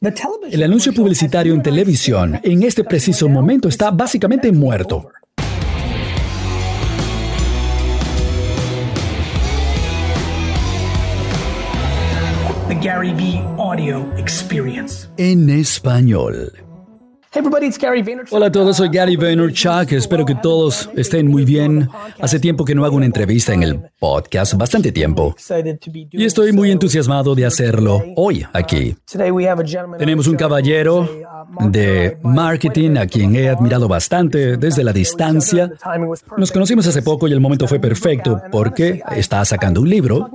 El anuncio publicitario en televisión en este preciso momento está básicamente muerto. Gary V Audio Experience. En español. Hola a todos, soy Gary Vaynerchuk. Espero que todos estén muy bien. Hace tiempo que no hago una entrevista en el podcast, bastante tiempo. Y estoy muy entusiasmado de hacerlo hoy aquí. Tenemos un caballero de marketing a quien he admirado bastante desde la distancia. Nos conocimos hace poco y el momento fue perfecto porque está sacando un libro.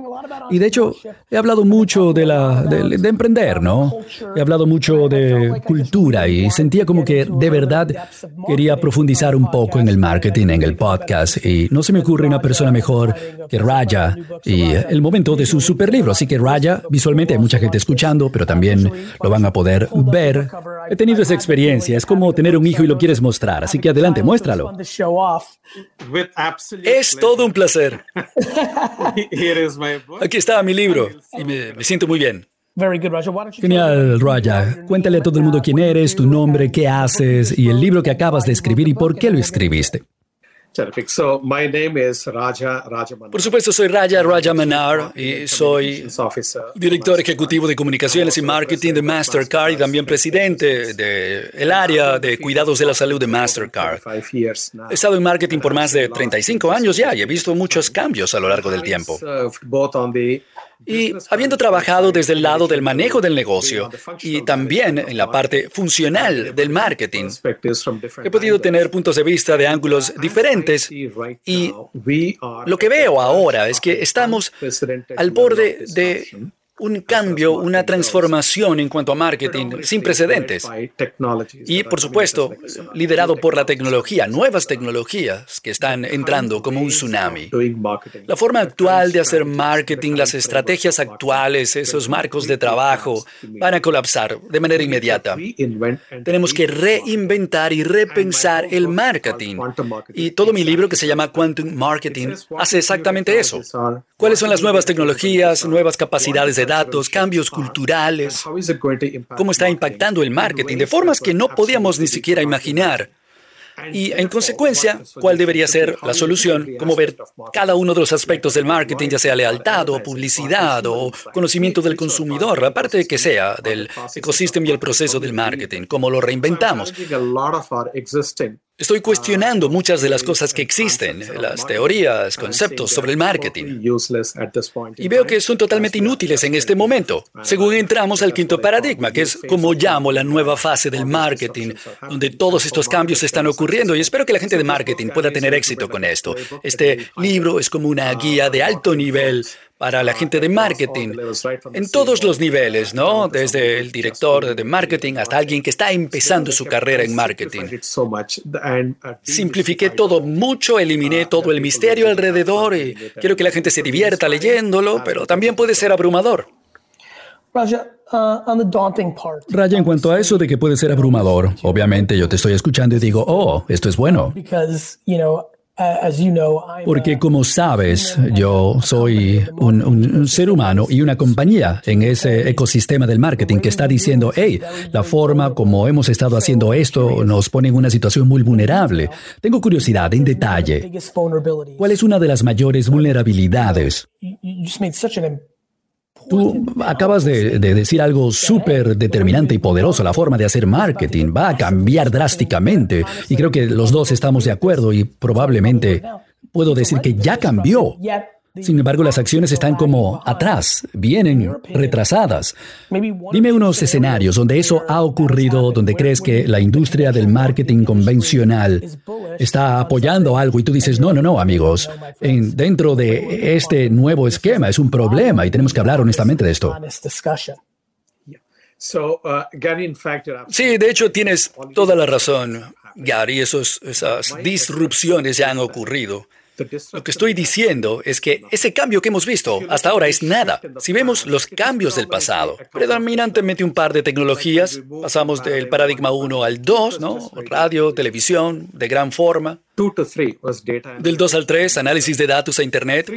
Y de hecho, he hablado mucho de, la, de, emprender, ¿no? He hablado mucho de cultura y sentía como que de verdad quería profundizar un poco en el marketing, en el podcast. Y no se me ocurre una persona mejor que Raya y el momento de su super libro. Así que Raya, visualmente hay mucha gente escuchando, pero también lo van a poder ver. He tenido esa experiencia. Es como tener un hijo y lo quieres mostrar. Así que adelante, muéstralo. Es todo un placer. Aquí está mi libro y me, siento muy bien. Genial, Raja. Cuéntale a todo el mundo quién eres, tu nombre, qué haces y el libro que acabas de escribir y por qué lo escribiste. Por supuesto, soy Raja Raja Manar y soy director ejecutivo de comunicaciones y marketing de Mastercard y también presidente del área de cuidados de la salud de Mastercard. He estado en marketing por más de 35 años ya y he visto muchos cambios a lo largo del tiempo. Y habiendo trabajado desde el lado del manejo del negocio y también en la parte funcional del marketing, he podido tener puntos de vista de ángulos diferentes y lo que veo ahora es que estamos al borde de un cambio, una transformación en cuanto a marketing sin precedentes. Y, por supuesto, liderado por la tecnología, nuevas tecnologías que están entrando como un tsunami. La forma actual de hacer marketing, las estrategias actuales, esos marcos de trabajo, van a colapsar de manera inmediata. Tenemos que reinventar y repensar el marketing. Y todo mi libro que se llama Quantum Marketing hace exactamente eso. ¿Cuáles son las nuevas tecnologías, nuevas capacidades de datos, cambios culturales, cómo está impactando el marketing de formas que no podíamos ni siquiera imaginar. Y en consecuencia, ¿cuál debería ser la solución? Cómo ver cada uno de los aspectos del marketing, ya sea lealtad o publicidad o conocimiento del consumidor, aparte de que sea del ecosistema y el proceso del marketing, cómo lo reinventamos. Estoy cuestionando muchas de las cosas que existen, las teorías, conceptos sobre el marketing. Y veo que son totalmente inútiles en este momento, según entramos al quinto paradigma, que es como llamo la nueva fase del marketing, donde todos estos cambios están ocurriendo y espero que la gente de marketing pueda tener éxito con esto. Este libro es como una guía de alto nivel para la gente de marketing, en todos los niveles, ¿no? Desde el director de marketing hasta alguien que está empezando su carrera en marketing. Simplifiqué todo mucho, eliminé todo el misterio alrededor y quiero que la gente se divierta leyéndolo, pero también puede ser abrumador. Raya, en cuanto a eso de que puede ser abrumador, obviamente yo te estoy escuchando y digo, oh, esto es bueno. Porque como sabes, yo soy un, ser humano y una compañía en ese ecosistema del marketing que está diciendo, hey, la forma como hemos estado haciendo esto nos pone en una situación muy vulnerable. Tengo curiosidad en detalle. ¿Cuál es una de las mayores vulnerabilidades? Tú acabas de, decir algo súper determinante y poderoso. La forma de hacer marketing va a cambiar drásticamente. Y creo que los dos estamos de acuerdo y probablemente puedo decir que ya cambió. Sin embargo, las acciones están como atrás, vienen retrasadas. Dime unos escenarios donde eso ha ocurrido, donde crees que la industria del marketing convencional está apoyando algo y tú dices, no, no, no, amigos, en, dentro de este nuevo esquema es un problema y tenemos que hablar honestamente de esto. Sí, de hecho tienes toda la razón, Gary, esos, esas disrupciones ya han ocurrido. Lo que estoy diciendo es que ese cambio que hemos visto hasta ahora es nada. Si vemos los cambios del pasado, predominantemente un par de tecnologías, pasamos del paradigma 1 al 2, ¿no? Radio, televisión, de gran forma. Del 2 al 3, análisis de datos a Internet.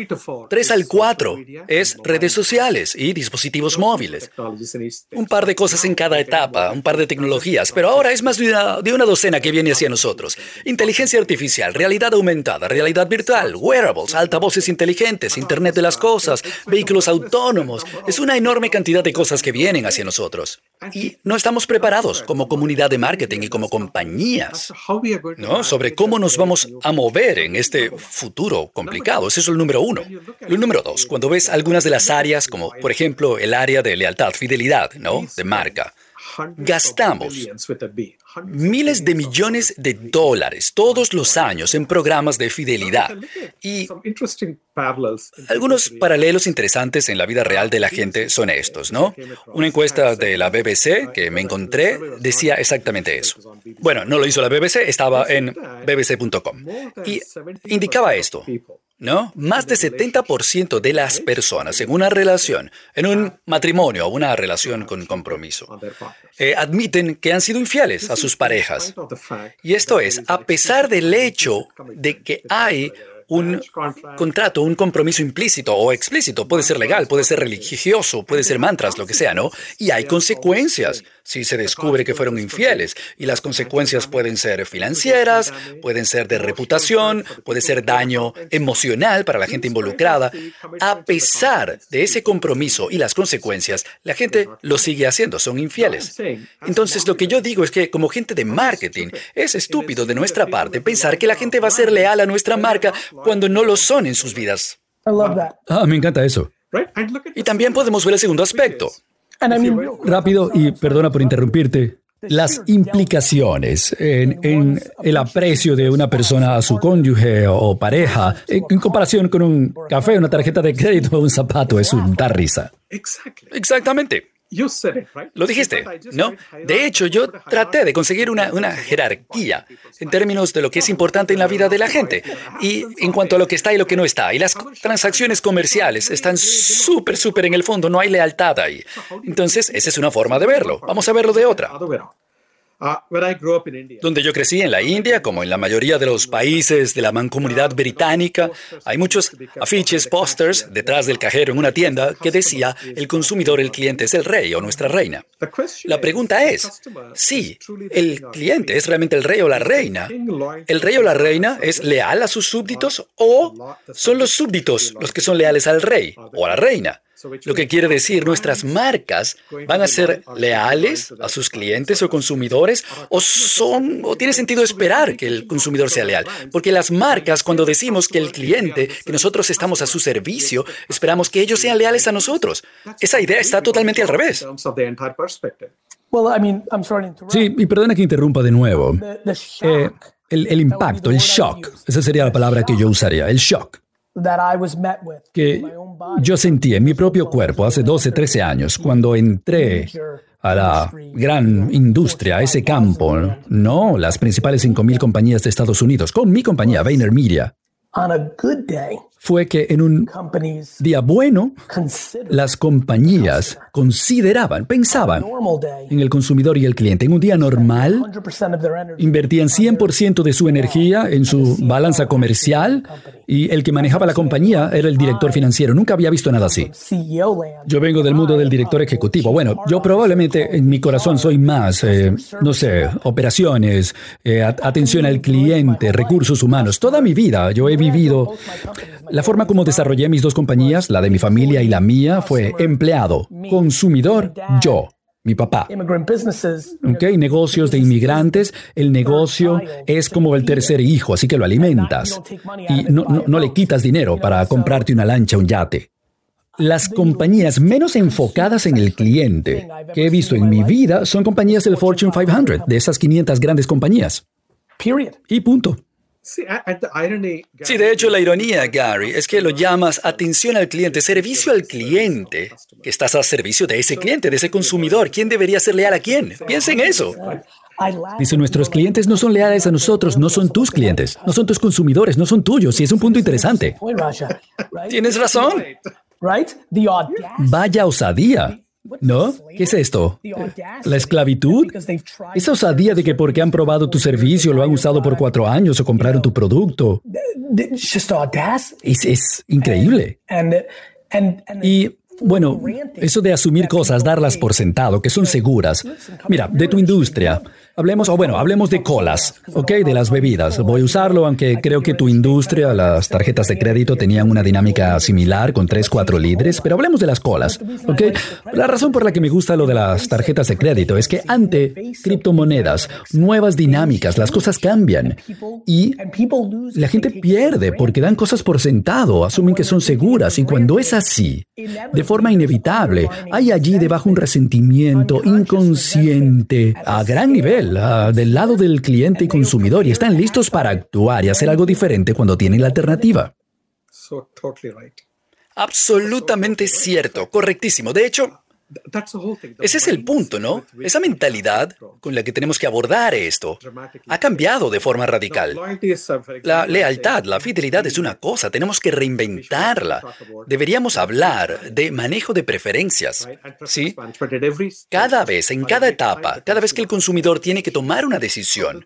3 al 4 es redes sociales y dispositivos móviles. Un par de cosas en cada etapa, un par de tecnologías, pero ahora es más de una, de una docena que viene hacia nosotros. Inteligencia artificial, realidad aumentada, realidad virtual, wearables, altavoces inteligentes, Internet de las cosas, vehículos autónomos. Es una enorme cantidad de cosas que vienen hacia nosotros. Y no estamos preparados como comunidad de marketing y como compañías ¿no? sobre cómo nos vamos a mover en este futuro complicado. Ese es el número uno. El número dos, cuando ves algunas de las áreas, como por ejemplo el área de lealtad, fidelidad, ¿no? de marca, gastamos miles de millones de dólares todos los años en programas de fidelidad. Y algunos paralelos interesantes en la vida real de la gente son estos, ¿no? Una encuesta de la BBC que me encontré decía exactamente eso. Bueno, no lo hizo la BBC, estaba en bbc.com. Y indicaba esto. ¿No? Más del 70% de las personas en una relación, en un matrimonio o una relación con compromiso, eh, admiten que han sido infieles a sus parejas. Y esto es, a pesar del hecho de que hay un contrato, un compromiso implícito o explícito. Puede ser legal, puede ser religioso, puede ser mantras, lo que sea, ¿no? Y hay consecuencias si se descubre que fueron infieles. Y las consecuencias pueden ser financieras, pueden ser de reputación, puede ser daño emocional para la gente involucrada. A pesar de ese compromiso y las consecuencias, la gente lo sigue haciendo, son infieles. Entonces, lo que yo digo es que como gente de marketing, es estúpido de nuestra parte pensar que la gente va a ser leal a nuestra marca cuando no lo son en sus vidas. Ah, me encanta eso. Y también podemos ver el segundo aspecto. Rápido y perdona por interrumpirte. Las implicaciones en, el aprecio de una persona a su cónyuge o pareja en, comparación con un café, una tarjeta de crédito o un zapato es un dar risa. Exactamente. Lo dijiste, ¿no? De hecho, yo traté de conseguir una, una, jerarquía en términos de lo que es importante en la vida de la gente y en cuanto a lo que está y lo que no está. Y las transacciones comerciales están súper, súper en el fondo, no hay lealtad ahí. Entonces, esa es una forma de verlo. Vamos a verlo de otra. Ah, Donde yo crecí en la India, como en la mayoría de los países de la mancomunidad británica, hay muchos afiches, pósters detrás del cajero en una tienda que decía el consumidor, el cliente es el rey o nuestra reina. La pregunta es, si el cliente es realmente el rey o la reina, ¿el rey o la reina es leal a sus súbditos o son los súbditos los que son leales al rey o a la reina? Lo que quiere decir, nuestras marcas van a ser leales a sus clientes o consumidores o son o tiene sentido esperar que el consumidor sea leal, porque las marcas cuando decimos que el cliente, que nosotros estamos a su servicio, esperamos que ellos sean leales a nosotros. Esa idea está totalmente al revés. Sí, y perdona que interrumpa de nuevo. Eh, el, el impacto, el shock, esa sería la palabra que yo usaría, el shock que yo sentí en mi propio cuerpo hace 12, 13 años, cuando entré a la gran industria, a ese campo, ¿no? Las principales 5.000 compañías de Estados Unidos, con mi compañía, VaynerMedia fue que en un día bueno, las compañías consideraban, pensaban en el consumidor y el cliente. En un día normal, invertían 100% de su energía en su balanza comercial y el que manejaba la compañía era el director financiero. Nunca había visto nada así. Yo vengo del mundo del director ejecutivo. Bueno, yo probablemente en mi corazón soy más, eh, no sé, operaciones, eh, atención al cliente, recursos humanos. Toda mi vida yo he vivido la forma como desarrollé mis dos compañías, la de mi familia y la mía, fue empleado, consumidor, yo mi papá. Okay, negocios de inmigrantes, el negocio es como el tercer hijo, así que lo alimentas. Y no, no, le quitas dinero para comprarte una lancha, un yate. Las compañías menos enfocadas en el cliente que he visto en mi vida son compañías del Fortune 500, de esas 500 grandes compañías. Y punto. Sí, de hecho la ironía, Gary, es que lo llamas atención al cliente, servicio al cliente, que estás a servicio de ese cliente, de ese consumidor. ¿Quién debería ser leal a quién? Piensa en eso. Dice, nuestros clientes no son leales a nosotros, no son tus clientes, no son tus consumidores, no son tuyos, y es un punto interesante. Tienes razón. Vaya osadía. ¿No? ¿Qué es esto? ¿La esclavitud? Esa osadía de que porque han probado tu servicio, lo han usado por cuatro años o compraron tu producto. Es, es increíble. Y bueno, eso de asumir cosas, darlas por sentado, que son seguras. Mira, de tu industria. Hablemos, o bueno, hablemos de colas, ¿ok? De las bebidas. Voy a usarlo, aunque creo que tu industria, las tarjetas de crédito tenían una dinámica similar con 3, 4 líderes, pero hablemos de las colas, ¿ok? La razón por la que me gusta lo de las tarjetas de crédito es que ante criptomonedas, nuevas dinámicas, las cosas cambian y la gente pierde porque dan cosas por sentado, asumen que son seguras y cuando es así, de forma inevitable, hay allí debajo un resentimiento inconsciente a gran nivel del lado del cliente y consumidor y están listos para actuar y hacer algo diferente cuando tienen la alternativa. Absolutamente cierto, correctísimo. De hecho, ese es el punto, ¿no? Esa mentalidad con la que tenemos que abordar esto ha cambiado de forma radical. La lealtad, la fidelidad es una cosa, tenemos que reinventarla. Deberíamos hablar de manejo de preferencias, ¿sí? Cada vez, en cada etapa, cada vez que el consumidor tiene que tomar una decisión,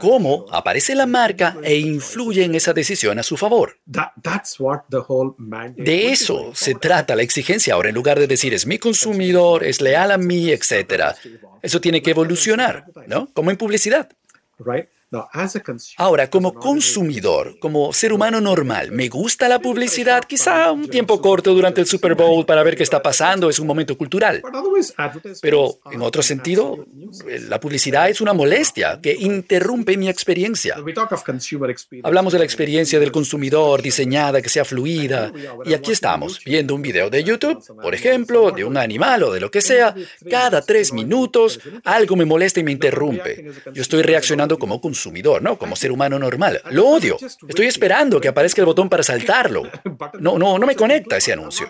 cómo aparece la marca e influye en esa decisión a su favor. De eso se trata la exigencia ahora, en lugar de decir es mi consumidor, consumidor es leal a mí, etc. Eso tiene que evolucionar, ¿no? Como en publicidad. Ahora, como consumidor, como ser humano normal, ¿me gusta la publicidad? Quizá un tiempo corto durante el Super Bowl para ver qué está pasando, es un momento cultural. Pero, en otro sentido, la publicidad es una molestia que interrumpe mi experiencia. Hablamos de la experiencia del consumidor diseñada, que sea fluida, y aquí estamos, viendo un video de YouTube, por ejemplo, de un animal o de lo que sea, cada tres minutos algo me molesta y me interrumpe. Yo estoy reaccionando como consumidor consumidor, ¿no? Como ser humano normal. Lo odio. Estoy esperando que aparezca el botón para saltarlo. No, no, no me conecta ese anuncio.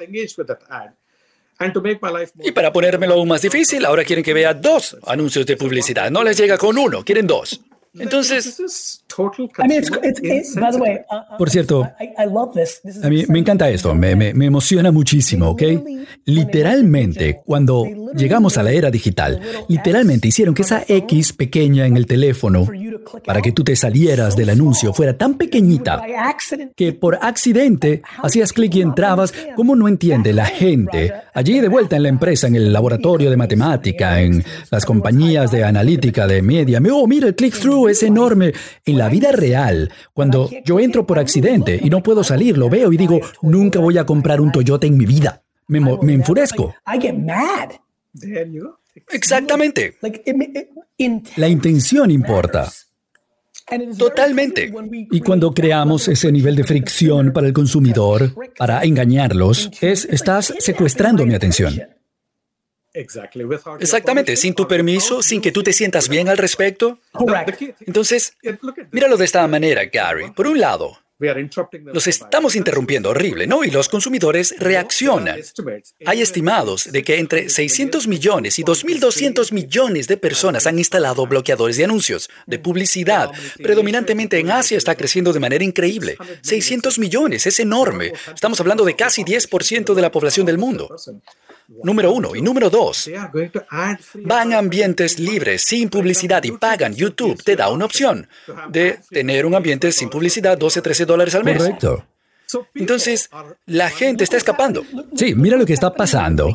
Y para ponérmelo aún más difícil, ahora quieren que vea dos anuncios de publicidad. No les llega con uno, quieren dos. Entonces, por cierto, a mí me encanta esto, me, me, emociona muchísimo, ¿ok? Literalmente, cuando llegamos a la era digital, literalmente hicieron que esa X pequeña en el teléfono, para que tú te salieras del anuncio, fuera tan pequeñita que por accidente hacías clic y entrabas. ¿Cómo no entiende la gente? Allí de vuelta en la empresa, en el laboratorio de matemática, en las compañías de analítica, de media. Oh, mira, el click-through es enorme. En la vida real, cuando yo entro por accidente y no puedo salir, lo veo y digo, nunca voy a comprar un Toyota en mi vida. Me, me enfurezco. Exactamente. La intención importa. Totalmente. Y cuando creamos ese nivel de fricción para el consumidor, para engañarlos, es estás secuestrando mi atención. Exactamente, sin tu permiso, sin que tú te sientas bien al respecto. Entonces, míralo de esta manera, Gary. Por un lado, los estamos interrumpiendo horrible, ¿no? Y los consumidores reaccionan. Hay estimados de que entre 600 millones y 2.200 millones de personas han instalado bloqueadores de anuncios, de publicidad. Predominantemente en Asia está creciendo de manera increíble. 600 millones, es enorme. Estamos hablando de casi 10% de la población del mundo. Número uno. Y número dos, van a ambientes libres, sin publicidad y pagan. YouTube te da una opción de tener un ambiente sin publicidad 12, 13 dólares al mes. Correcto. Entonces, la gente está escapando. Sí, mira lo que está pasando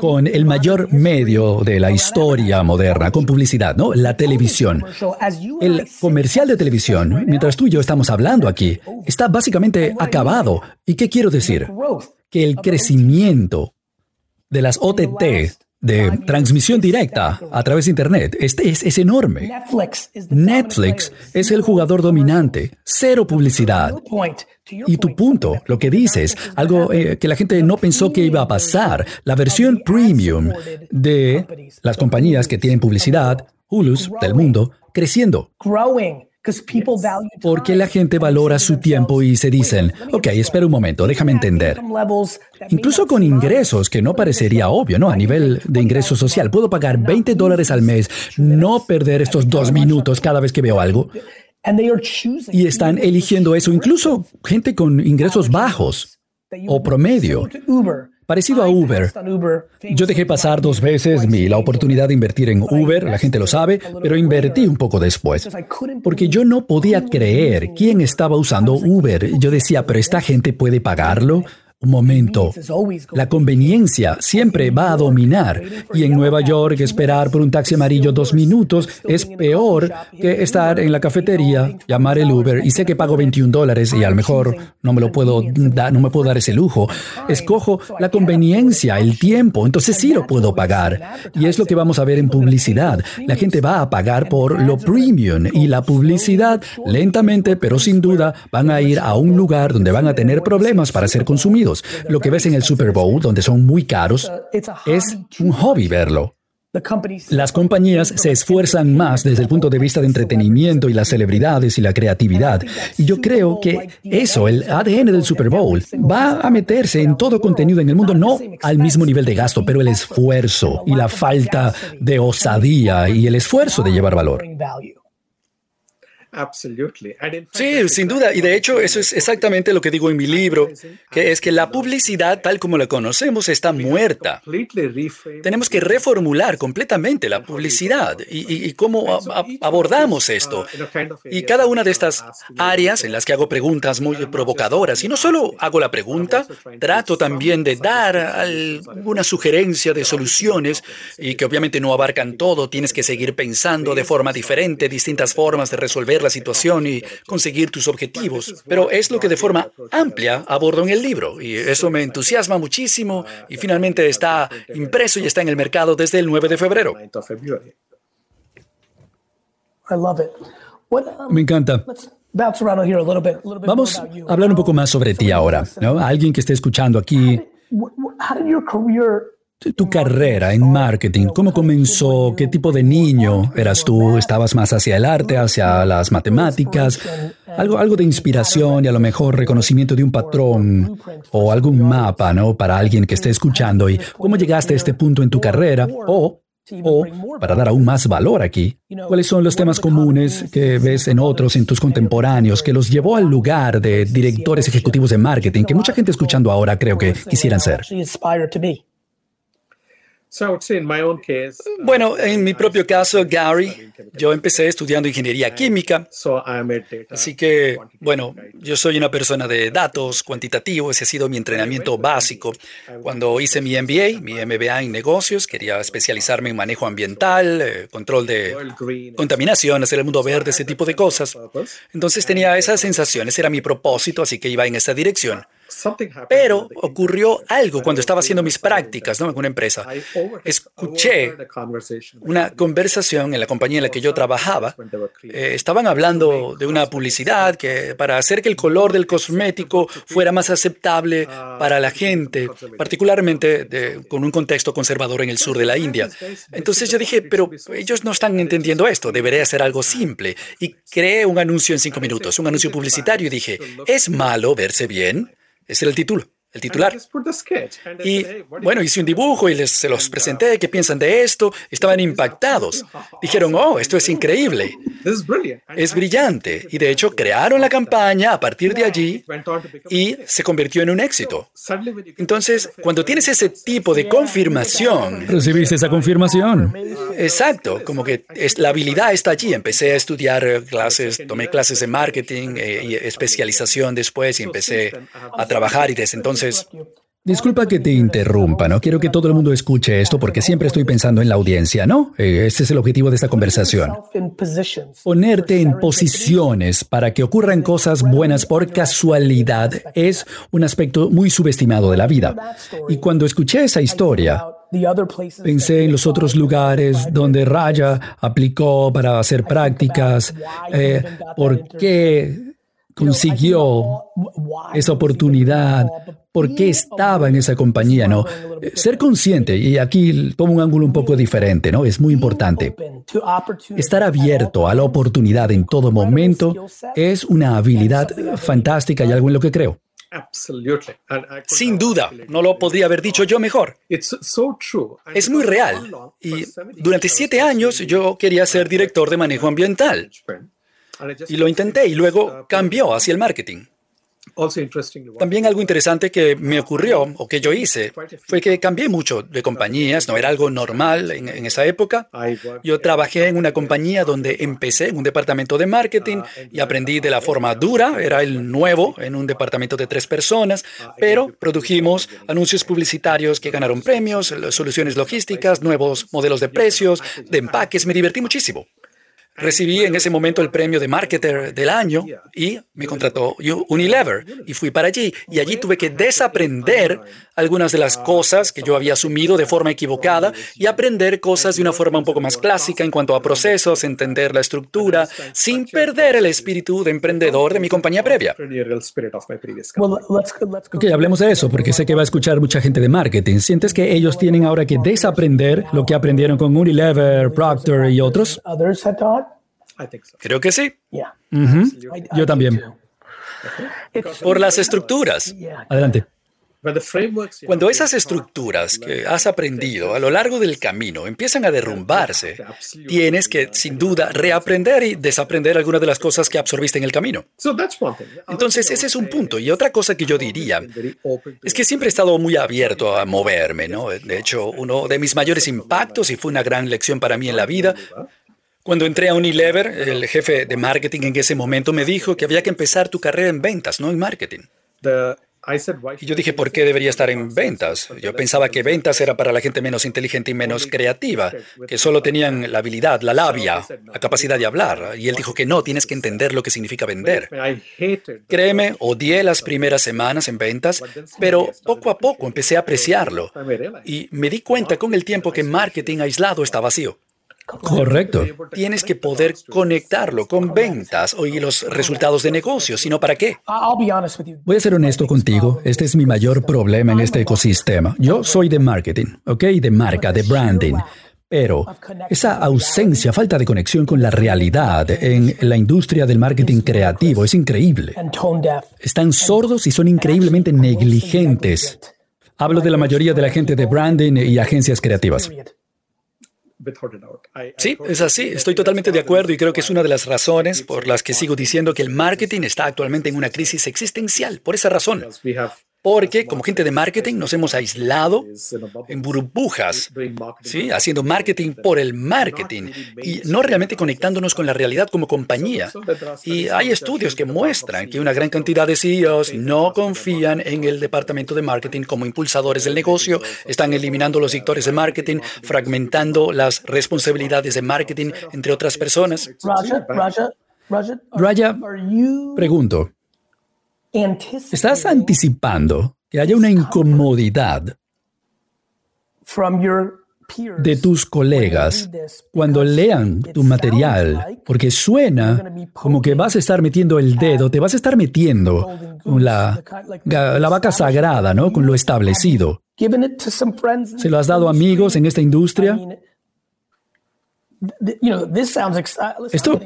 con el mayor medio de la historia moderna, con publicidad, ¿no? La televisión. El comercial de televisión, mientras tú y yo estamos hablando aquí, está básicamente acabado. ¿Y qué quiero decir? Que el crecimiento de las OTT de transmisión directa a través de Internet. Es, es, enorme. Netflix es el jugador dominante, cero publicidad. Y tu punto, lo que dices, algo eh, que la gente no pensó que iba a pasar, la versión premium de las compañías que tienen publicidad, Hulus del mundo, creciendo. Porque la gente valora su tiempo y se dicen, ok, espera un momento, déjame entender. Incluso con ingresos, que no parecería obvio, ¿no? A nivel de ingreso social, puedo pagar 20 dólares al mes, no perder estos dos minutos cada vez que veo algo. Y están eligiendo eso, incluso gente con ingresos bajos o promedio Parecido a Uber. Yo dejé pasar dos veces mi, la oportunidad de invertir en Uber, la gente lo sabe, pero invertí un poco después. Porque yo no podía creer quién estaba usando Uber. Yo decía, pero esta gente puede pagarlo. Un momento, la conveniencia siempre va a dominar y en Nueva York esperar por un taxi amarillo dos minutos es peor que estar en la cafetería, llamar el Uber y sé que pago 21 dólares y a lo mejor no me lo puedo dar, no me puedo dar ese lujo. Escojo la conveniencia, el tiempo, entonces sí lo puedo pagar. Y es lo que vamos a ver en publicidad. La gente va a pagar por lo premium y la publicidad lentamente, pero sin duda, van a ir a un lugar donde van a tener problemas para ser consumidos. Lo que ves en el Super Bowl, donde son muy caros, es un hobby verlo. Las compañías se esfuerzan más desde el punto de vista de entretenimiento y las celebridades y la creatividad. Y yo creo que eso, el ADN del Super Bowl, va a meterse en todo contenido en el mundo, no al mismo nivel de gasto, pero el esfuerzo y la falta de osadía y el esfuerzo de llevar valor. Sí, sin duda. Y de hecho, eso es exactamente lo que digo en mi libro, que es que la publicidad tal como la conocemos está muerta. Tenemos que reformular completamente la publicidad y, cómo abordamos esto. Y cada una de estas áreas en las que hago preguntas muy provocadoras, y no solo hago la pregunta, trato también de dar alguna sugerencia de soluciones y que obviamente no abarcan todo, tienes que seguir pensando de forma diferente, distintas formas de resolver la situación y conseguir tus objetivos, pero es lo que de forma amplia abordo en el libro y eso me entusiasma muchísimo y finalmente está impreso y está en el mercado desde el 9 de febrero. Me encanta. Vamos a hablar un poco más sobre ti ahora, ¿no? Alguien que esté escuchando aquí tu carrera en marketing, ¿cómo comenzó? ¿Qué tipo de niño eras tú? ¿Estabas más hacia el arte, hacia las matemáticas? Algo, algo de inspiración y a lo mejor reconocimiento de un patrón o algún mapa, ¿no? Para alguien que esté escuchando. ¿Y cómo llegaste a este punto en tu carrera? O o, para dar aún más valor aquí, ¿cuáles son los temas comunes que ves en otros, en tus contemporáneos, que los llevó al lugar de directores ejecutivos de marketing que mucha gente escuchando ahora creo que quisieran ser? Bueno, en mi propio caso, Gary, yo empecé estudiando ingeniería química. Así que, bueno, yo soy una persona de datos, cuantitativo, ese ha sido mi entrenamiento básico. Cuando hice mi MBA, mi MBA en negocios, quería especializarme en manejo ambiental, eh, control de contaminación, hacer el mundo verde, ese tipo de cosas. Entonces tenía esas sensaciones, era mi propósito, así que iba en esa dirección. Pero ocurrió algo cuando estaba haciendo mis prácticas ¿no? en una empresa. Escuché una conversación en la compañía en la que yo trabajaba. Eh, estaban hablando de una publicidad que para hacer que el color del cosmético fuera más aceptable para la gente, particularmente con un contexto conservador en el sur de la India. Entonces yo dije, pero ellos no están entendiendo esto, debería ser algo simple. Y creé un anuncio en cinco minutos, un anuncio publicitario y dije, ¿es malo verse bien? Ese era el título el titular. Y bueno, hice un dibujo y les se los presenté, ¿qué piensan de esto? Estaban impactados. Dijeron, oh, esto es increíble. Es brillante. Y de hecho crearon la campaña a partir de allí y se convirtió en un éxito. Entonces, cuando tienes ese tipo de confirmación... Recibiste esa confirmación. Exacto, como que es, la habilidad está allí. Empecé a estudiar clases, tomé clases de marketing eh, y especialización después y empecé a trabajar y desde entonces Disculpa que te interrumpa, no quiero que todo el mundo escuche esto porque siempre estoy pensando en la audiencia, ¿no? Eh, ese es el objetivo de esta conversación. Ponerte en posiciones para que ocurran cosas buenas por casualidad es un aspecto muy subestimado de la vida. Y cuando escuché esa historia, Pensé en los otros lugares donde Raya aplicó para hacer prácticas. Eh, ¿Por qué consiguió esa oportunidad, por qué estaba en esa compañía, ¿no? Ser consciente, y aquí tomo un ángulo un poco diferente, ¿no? Es muy importante. Estar abierto a la oportunidad en todo momento es una habilidad fantástica y algo en lo que creo. Sin duda, no lo podría haber dicho yo mejor. Es muy real. Y durante siete años yo quería ser director de manejo ambiental. Y lo intenté y luego cambió hacia el marketing. También algo interesante que me ocurrió o que yo hice fue que cambié mucho de compañías, no era algo normal en, en esa época. Yo trabajé en una compañía donde empecé en un departamento de marketing y aprendí de la forma dura, era el nuevo en un departamento de tres personas, pero produjimos anuncios publicitarios que ganaron premios, soluciones logísticas, nuevos modelos de precios, de empaques, me divertí muchísimo. Recibí en ese momento el premio de marketer del año y me contrató Unilever y fui para allí y allí tuve que desaprender algunas de las cosas que yo había asumido de forma equivocada y aprender cosas de una forma un poco más clásica en cuanto a procesos, entender la estructura, sin perder el espíritu de emprendedor de mi compañía previa. Ok, hablemos de eso porque sé que va a escuchar mucha gente de marketing. ¿Sientes que ellos tienen ahora que desaprender lo que aprendieron con Unilever, Procter y otros? Creo que sí. Yo también. Por las estructuras. Adelante. Cuando esas estructuras que has aprendido a lo largo del camino empiezan a derrumbarse, tienes que, sin duda, reaprender y desaprender algunas de las cosas que absorbiste en el camino. Entonces, ese es un punto. Y otra cosa que yo diría es que siempre he estado muy abierto a moverme, ¿no? De hecho, uno de mis mayores impactos, y fue una gran lección para mí en la vida, cuando entré a Unilever, el jefe de marketing en ese momento me dijo que había que empezar tu carrera en ventas, no en marketing. Y yo dije, ¿por qué debería estar en ventas? Yo pensaba que ventas era para la gente menos inteligente y menos creativa, que solo tenían la habilidad, la labia, la capacidad de hablar. Y él dijo que no, tienes que entender lo que significa vender. Créeme, odié las primeras semanas en ventas, pero poco a poco empecé a apreciarlo. Y me di cuenta con el tiempo que marketing aislado está vacío. Correcto. Tienes que poder conectarlo con ventas y los resultados de negocio, sino para qué. Voy a ser honesto contigo. Este es mi mayor problema en este ecosistema. Yo soy de marketing, ¿ok? De marca, de branding. Pero esa ausencia, falta de conexión con la realidad en la industria del marketing creativo es increíble. Están sordos y son increíblemente negligentes. Hablo de la mayoría de la gente de branding y agencias creativas. Sí, es así. Estoy totalmente de acuerdo y creo que es una de las razones por las que sigo diciendo que el marketing está actualmente en una crisis existencial. Por esa razón. Porque como gente de marketing nos hemos aislado en burbujas, ¿sí? haciendo marketing por el marketing y no realmente conectándonos con la realidad como compañía. Y hay estudios que muestran que una gran cantidad de CEOs no confían en el departamento de marketing como impulsadores del negocio, están eliminando los sectores de marketing, fragmentando las responsabilidades de marketing entre otras personas. Raya, pregunto. ¿Estás anticipando que haya una incomodidad de tus colegas cuando lean tu material, porque suena como que vas a estar metiendo el dedo, te vas a estar metiendo con la, la vaca sagrada, ¿no? Con lo establecido. ¿Se lo has dado a amigos en esta industria? Esto,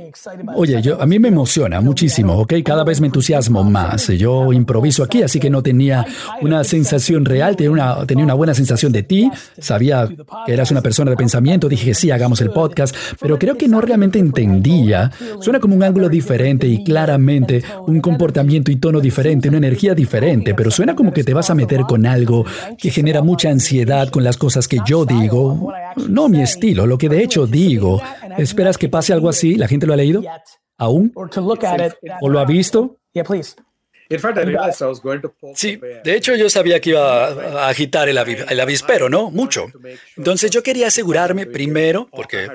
oye, yo, a mí me emociona muchísimo, ¿ok? Cada vez me entusiasmo más. Yo improviso aquí, así que no tenía una sensación real, tenía una, tenía una buena sensación de ti, sabía que eras una persona de pensamiento, dije que sí, hagamos el podcast, pero creo que no realmente entendía. Suena como un ángulo diferente y claramente un comportamiento y tono diferente, una energía diferente, pero suena como que te vas a meter con algo que genera mucha ansiedad con las cosas que yo digo, no mi estilo, lo que de hecho digo ¿Esperas que pase algo así? ¿La gente lo ha leído? ¿Aún? ¿O lo ha visto? Sí, de hecho yo sabía que iba a agitar el, el, avispero, ¿no? Mucho. Entonces yo quería asegurarme primero, porque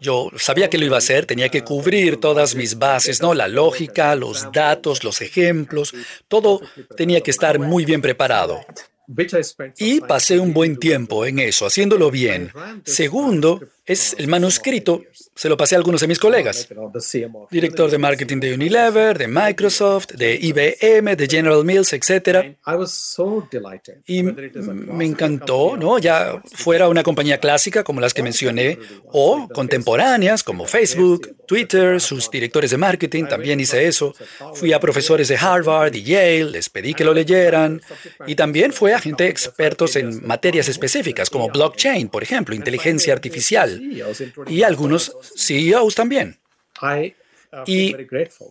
yo sabía que lo iba a hacer, tenía que cubrir todas mis bases, ¿no? La lógica, los datos, los ejemplos, todo tenía que estar muy bien preparado. Y pasé un buen tiempo en eso, haciéndolo bien. Segundo, es el manuscrito, se lo pasé a algunos de mis colegas. Director de marketing de Unilever, de Microsoft, de IBM, de General Mills, etc. Y me encantó, ¿no? Ya fuera una compañía clásica como las que mencioné, o contemporáneas como Facebook, Twitter, sus directores de marketing, también hice eso. Fui a profesores de Harvard y Yale, les pedí que lo leyeran. Y también fue a gente expertos en materias específicas como blockchain, por ejemplo, inteligencia artificial y algunos CEOs también. y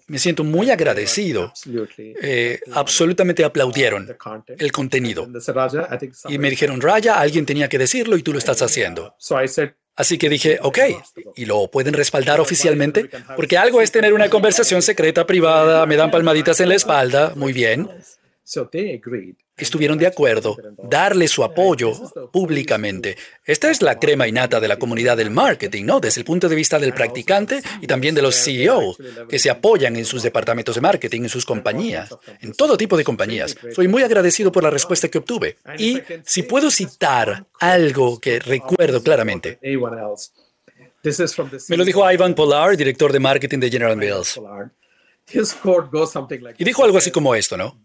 me siento muy agradecido. Eh, absolutamente aplaudieron el contenido. Y me dijeron, Raya, alguien tenía que decirlo y tú lo estás haciendo. Así que dije, ok, ¿y lo pueden respaldar oficialmente? Porque algo es tener una conversación secreta privada, me dan palmaditas en la espalda, muy bien estuvieron de acuerdo darle su apoyo públicamente. Esta es la crema innata de la comunidad del marketing, ¿no? Desde el punto de vista del practicante y también de los CEOs que se apoyan en sus departamentos de marketing, en sus compañías, en todo tipo de compañías. Soy muy agradecido por la respuesta que obtuve. Y si puedo citar algo que recuerdo claramente. Me lo dijo Ivan Polar, director de marketing de General Mills. Y dijo algo así como esto, ¿no?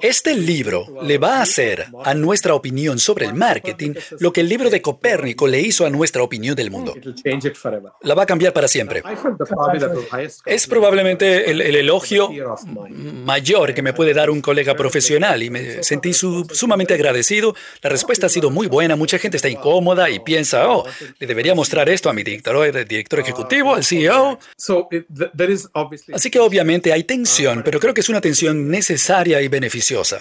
Este libro le va a hacer a nuestra opinión sobre el marketing lo que el libro de Copérnico le hizo a nuestra opinión del mundo. La va a cambiar para siempre. Es probablemente el, elogio mayor que me puede dar un colega profesional y me sentí sumamente agradecido. La respuesta ha sido muy buena. Mucha gente está incómoda y piensa, oh, le debería mostrar esto a mi director, director ejecutivo, al CEO. Así que obviamente hay tensión, pero creo que es una tensión necesaria y beneficiosa.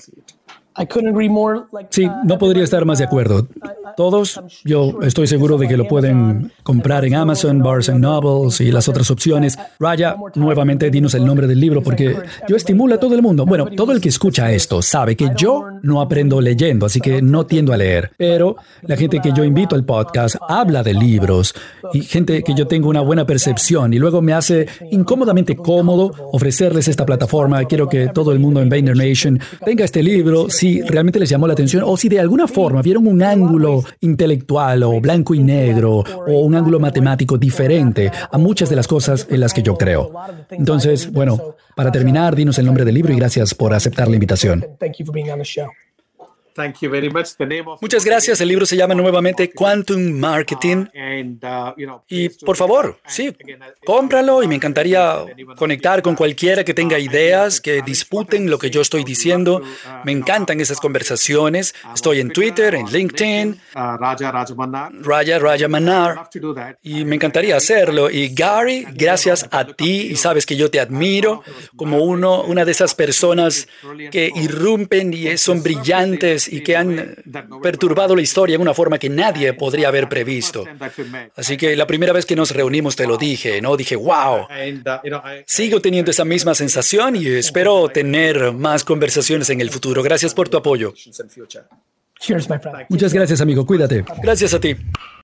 Sí, uh, no podría estar más de acuerdo. Todos, yo estoy seguro de que lo pueden comprar en Amazon, Barnes Nobles y las otras opciones. Raya, nuevamente dinos el nombre del libro porque yo estimulo a todo el mundo. Bueno, todo el que escucha esto sabe que yo no aprendo leyendo, así que no tiendo a leer. Pero la gente que yo invito al podcast habla de libros y gente que yo tengo una buena percepción y luego me hace incómodamente cómodo ofrecerles esta plataforma. Quiero que todo el mundo en Vayner Nation tenga este libro si realmente les llamó la atención o si de alguna forma vieron un ángulo intelectual o blanco y negro o un ángulo matemático diferente a muchas de las cosas en las que yo creo. Entonces, bueno, para terminar, dinos el nombre del libro y gracias por aceptar la invitación. Muchas gracias. El libro se llama nuevamente Quantum Marketing. Uh, y por favor, sí, cómpralo y me encantaría conectar con cualquiera que tenga ideas, que disputen lo que yo estoy diciendo. Me encantan esas conversaciones. Estoy en Twitter, en LinkedIn, Raya Raja Manar, y me encantaría hacerlo. Y Gary, gracias a ti, y sabes que yo te admiro como uno, una de esas personas que irrumpen y son brillantes y que han perturbado la historia en una forma que nadie podría haber previsto. Así que la primera vez que nos reunimos te lo dije, ¿no? Dije, wow. Sigo teniendo esa misma sensación y espero tener más conversaciones en el futuro. Gracias por tu apoyo. Muchas gracias, amigo. Cuídate. Gracias a ti.